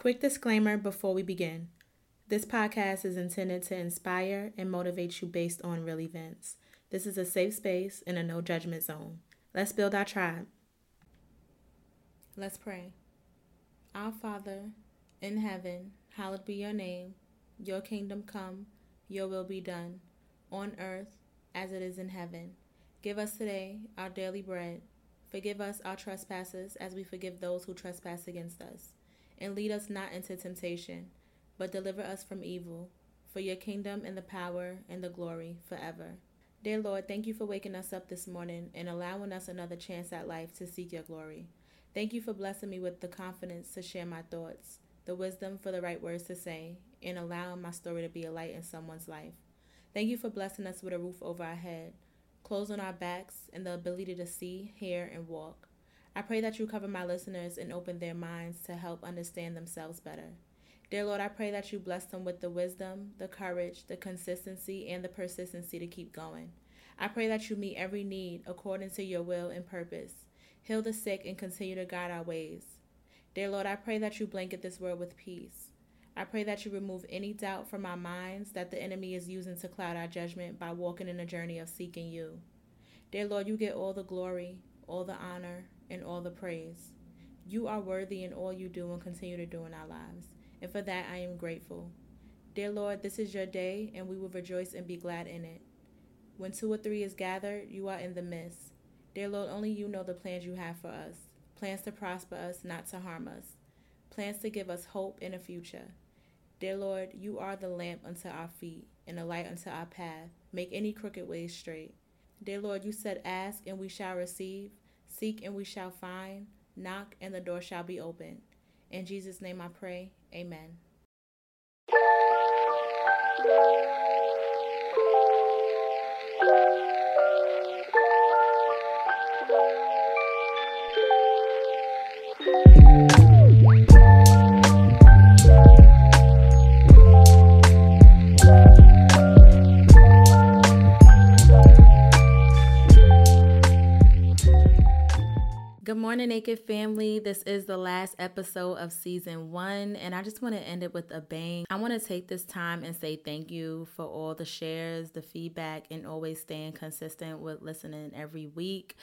Quick disclaimer before we begin. This podcast is intended to inspire and motivate you based on real events. This is a safe space and a no judgment zone. Let's build our tribe. Let's pray. Our Father, in heaven, hallowed be your name. Your kingdom come, your will be done, on earth as it is in heaven. Give us today our daily bread. Forgive us our trespasses as we forgive those who trespass against us and lead us not into temptation, but deliver us from evil. For your kingdom and the power and the glory forever. Dear Lord, thank you for waking us up this morning and allowing us another chance at life to seek your glory. Thank you for blessing me with the confidence to share my thoughts, the wisdom for the right words to say, and allowing my story to be a light in someone's life. Thank you for blessing us with a roof over our head, clothes on our backs, and the ability to see, hear, and walk. I pray that you cover my listeners and open their minds to help understand themselves better. Dear Lord, I pray that you bless them with the wisdom, the courage, the consistency, and the persistency to keep going. I pray that you meet every need according to your will and purpose. Heal the sick and continue to guide our ways. Dear Lord, I pray that you blanket this world with peace. I pray that you remove any doubt from our minds that the enemy is using to cloud our judgment by walking in a journey of seeking you. Dear Lord, you get all the glory, all the honor, and all the praise. You are worthy in all you do and continue to do in our lives, and for that I am grateful. Dear Lord, this is your day, and we will rejoice and be glad in it. When two or three is gathered, you are in the midst. Dear Lord, only you know the plans you have for us plans to prosper us, not to harm us, plans to give us hope in a future. Dear Lord, you are the lamp unto our feet and a light unto our path. Make any crooked ways straight. Dear Lord, you said, Ask and we shall receive, Seek and we shall find, knock and the door shall be opened. In Jesus' name I pray. Amen. Morning, Naked family. This is the last episode of season one, and I just want to end it with a bang. I want to take this time and say thank you for all the shares, the feedback, and always staying consistent with listening every week.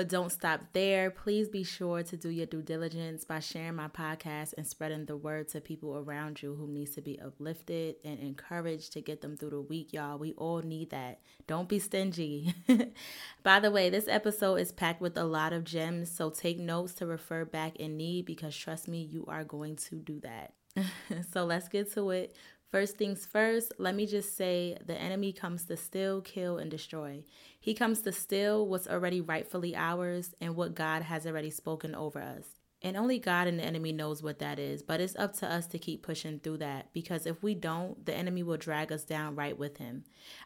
But don't stop there. Please be sure to do your due diligence by sharing my podcast and spreading the word to people around you who needs to be uplifted and encouraged to get them through the week, y'all. We all need that. Don't be stingy. By the way, this episode is packed with a lot of gems, so take notes to refer back in need because trust me, you are going to do that. so let's get to it. First things first, let me just say the enemy comes to steal, kill, and destroy. He comes to steal what's already rightfully ours and what God has already spoken over us. And only God and the enemy knows what that is, but it's up to us to keep pushing through that because if we don't, the enemy will drag us down right with him.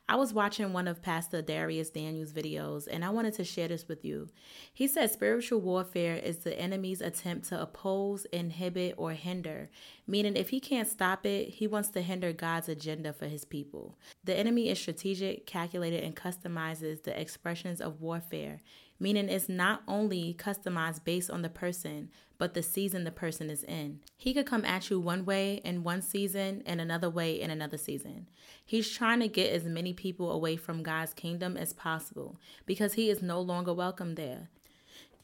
I was watching one of Pastor Dharius Daniels' videos and I wanted to share this with you. He said spiritual warfare is the enemy's attempt to oppose, inhibit, or hinder, meaning if he can't stop it, he wants to hinder God's agenda for his people. The enemy is strategic, calculated, and customizes the expressions of warfare meaning it's not only customized based on the person, but the season the person is in. He could come at you one way in one season and another way in another season. He's trying to get as many people away from God's kingdom as possible because he is no longer welcome there.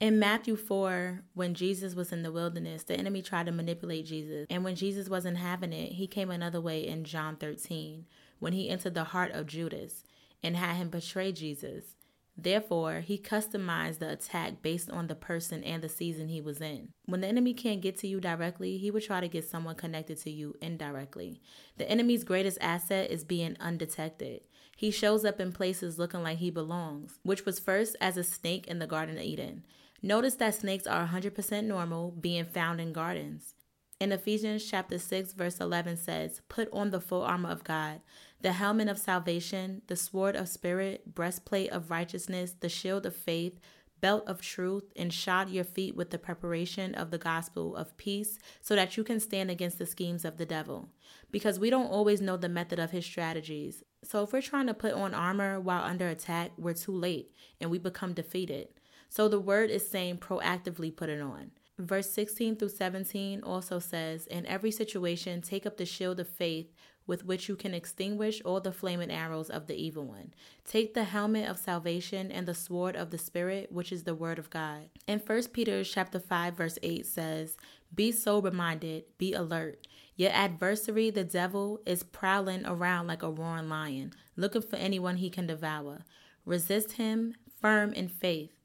In Matthew 4, when Jesus was in the wilderness, the enemy tried to manipulate Jesus. And when Jesus wasn't having it, he came another way in John 13, when he entered the heart of Judas and had him betray Jesus. Therefore, he customized the attack based on the person and the season he was in. When the enemy can't get to you directly, he would try to get someone connected to you indirectly. The enemy's greatest asset is being undetected. He shows up in places looking like he belongs, which was first as a snake in the Garden of Eden. Notice that snakes are 100% normal, being found in gardens. In Ephesians chapter 6 verse 11 says, "Put on the full armor of God, the helmet of salvation, the sword of spirit, breastplate of righteousness, the shield of faith, belt of truth, and shod your feet with the preparation of the gospel of peace, so that you can stand against the schemes of the devil. Because we don't always know the method of his strategies. So if we're trying to put on armor while under attack, we're too late and we become defeated. So the word is saying proactively put it on. Verse 16 through 17 also says, In every situation, take up the shield of faith with which you can extinguish all the flaming arrows of the evil one. Take the helmet of salvation and the sword of the Spirit, which is the word of God. In 1 Peter chapter 5, verse 8 says, Be sober minded, be alert. Your adversary, the devil, is prowling around like a roaring lion, looking for anyone he can devour. Resist him firm in faith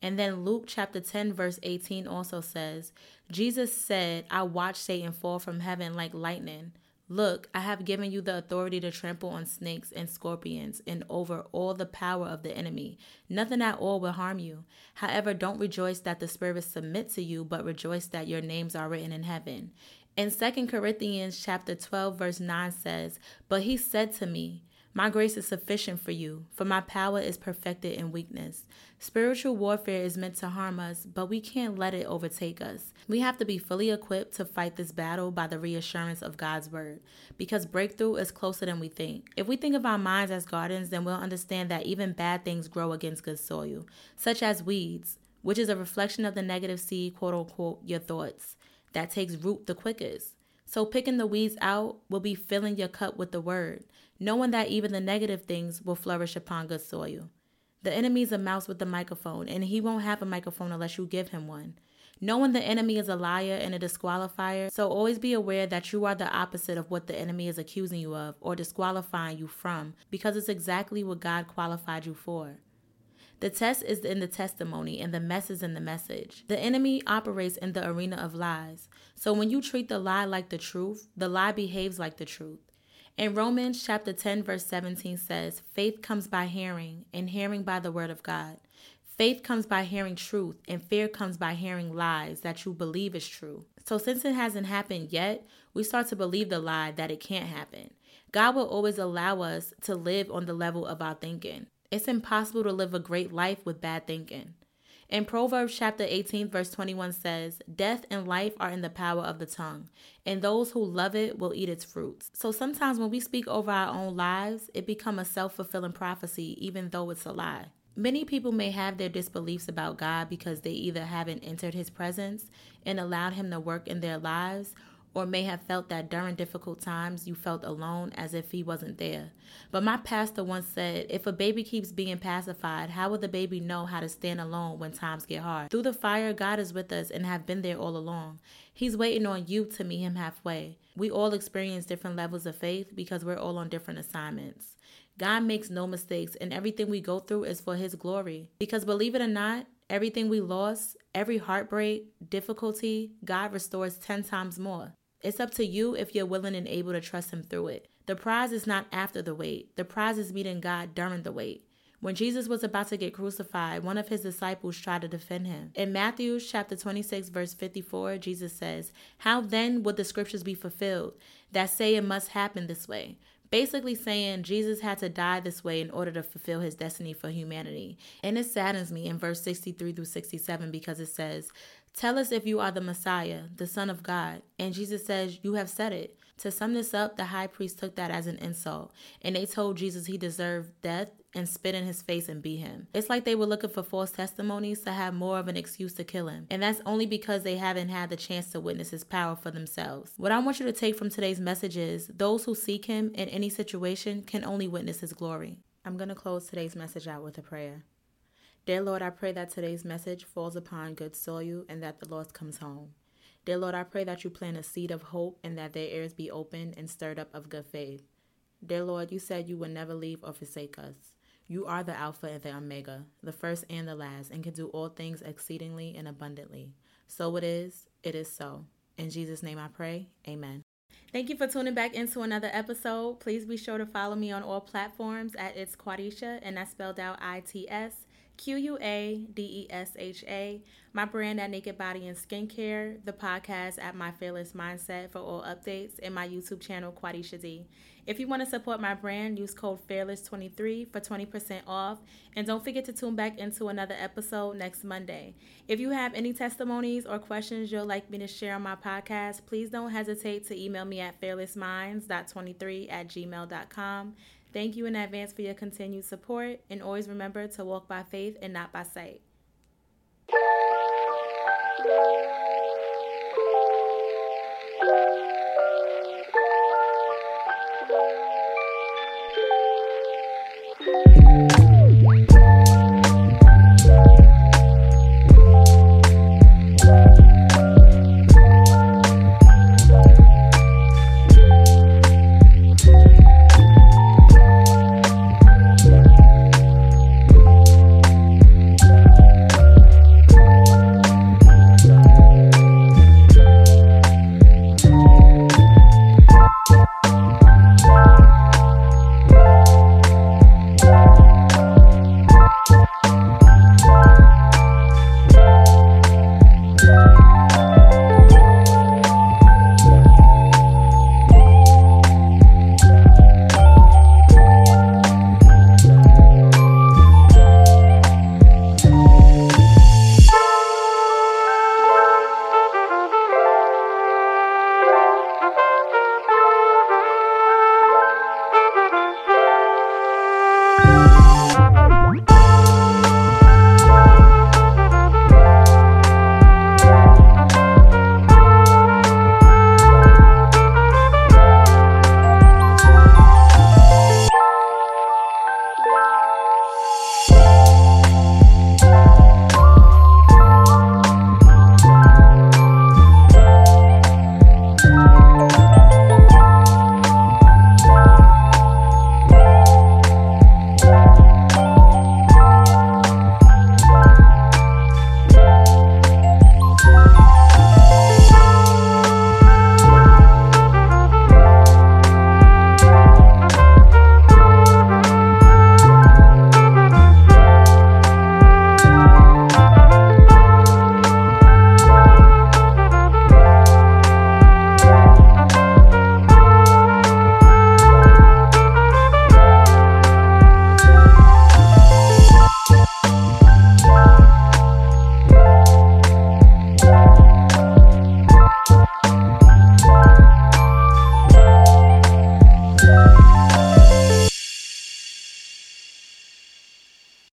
and then Luke chapter 10, verse 18 also says, Jesus said, I watched Satan fall from heaven like lightning. Look, I have given you the authority to trample on snakes and scorpions and over all the power of the enemy. Nothing at all will harm you. However, don't rejoice that the spirits submit to you, but rejoice that your names are written in heaven. In 2 Corinthians chapter 12 verse 9 says, "But he said to me, my grace is sufficient for you, for my power is perfected in weakness. Spiritual warfare is meant to harm us, but we can't let it overtake us. We have to be fully equipped to fight this battle by the reassurance of God's word, because breakthrough is closer than we think. If we think of our minds as gardens, then we'll understand that even bad things grow against good soil, such as weeds, which is a reflection of the negative seed, quote unquote, your thoughts, that takes root the quickest. So picking the weeds out will be filling your cup with the word, knowing that even the negative things will flourish upon good soil. The enemy is a mouse with a microphone, and he won't have a microphone unless you give him one. Knowing the enemy is a liar and a disqualifier, so always be aware that you are the opposite of what the enemy is accusing you of or disqualifying you from, because it's exactly what God qualified you for. The test is in the testimony, and the mess is in the message. The enemy operates in the arena of lies. So when you treat the lie like the truth, the lie behaves like the truth. In Romans chapter 10 verse 17 says, "Faith comes by hearing, and hearing by the word of God." Faith comes by hearing truth, and fear comes by hearing lies that you believe is true. So, since it hasn't happened yet, we start to believe the lie that it can't happen. God will always allow us to live on the level of our thinking. It's impossible to live a great life with bad thinking. In Proverbs chapter 18, verse 21 says, Death and life are in the power of the tongue, and those who love it will eat its fruits. So sometimes when we speak over our own lives, it becomes a self fulfilling prophecy, even though it's a lie. Many people may have their disbeliefs about God because they either haven't entered his presence and allowed him to work in their lives, or may have felt that during difficult times you felt alone as if he wasn't there. But my pastor once said, if a baby keeps being pacified, how will the baby know how to stand alone when times get hard? Through the fire, God is with us and have been there all along. He's waiting on you to meet him halfway. We all experience different levels of faith because we're all on different assignments. God makes no mistakes, and everything we go through is for His glory. Because believe it or not, everything we lost, every heartbreak, difficulty, God restores 10 times more. It's up to you if you're willing and able to trust Him through it. The prize is not after the wait, the prize is meeting God during the wait. When Jesus was about to get crucified, one of his disciples tried to defend him. In Matthew chapter 26 verse 54, Jesus says, "How then would the scriptures be fulfilled that say it must happen this way?" Basically saying Jesus had to die this way in order to fulfill his destiny for humanity. And it saddens me in verse 63 through 67 because it says, Tell us if you are the Messiah, the Son of God. And Jesus says, You have said it. To sum this up, the high priest took that as an insult, and they told Jesus he deserved death and spit in his face and beat him. It's like they were looking for false testimonies to have more of an excuse to kill him. And that's only because they haven't had the chance to witness his power for themselves. What I want you to take from today's message is those who seek him in any situation can only witness his glory. I'm going to close today's message out with a prayer. Dear Lord, I pray that today's message falls upon good soil and that the lost comes home. Dear Lord, I pray that you plant a seed of hope and that their ears be opened and stirred up of good faith. Dear Lord, you said you would never leave or forsake us. You are the Alpha and the Omega, the first and the last, and can do all things exceedingly and abundantly. So it is, it is so. In Jesus' name I pray, amen. Thank you for tuning back into another episode. Please be sure to follow me on all platforms at It's Quadesha, and that's spelled out I T S Q U A D E S H A, my brand at Naked Body and Skincare, the podcast at My Fearless Mindset for all updates, and my YouTube channel, Quadesha D. If you want to support my brand, use code Fearless23 for 20% off. And don't forget to tune back into another episode next Monday. If you have any testimonies or questions you'd like me to share on my podcast, please don't hesitate to email me at fearlessminds.23 at gmail.com. Thank you in advance for your continued support, and always remember to walk by faith and not by sight.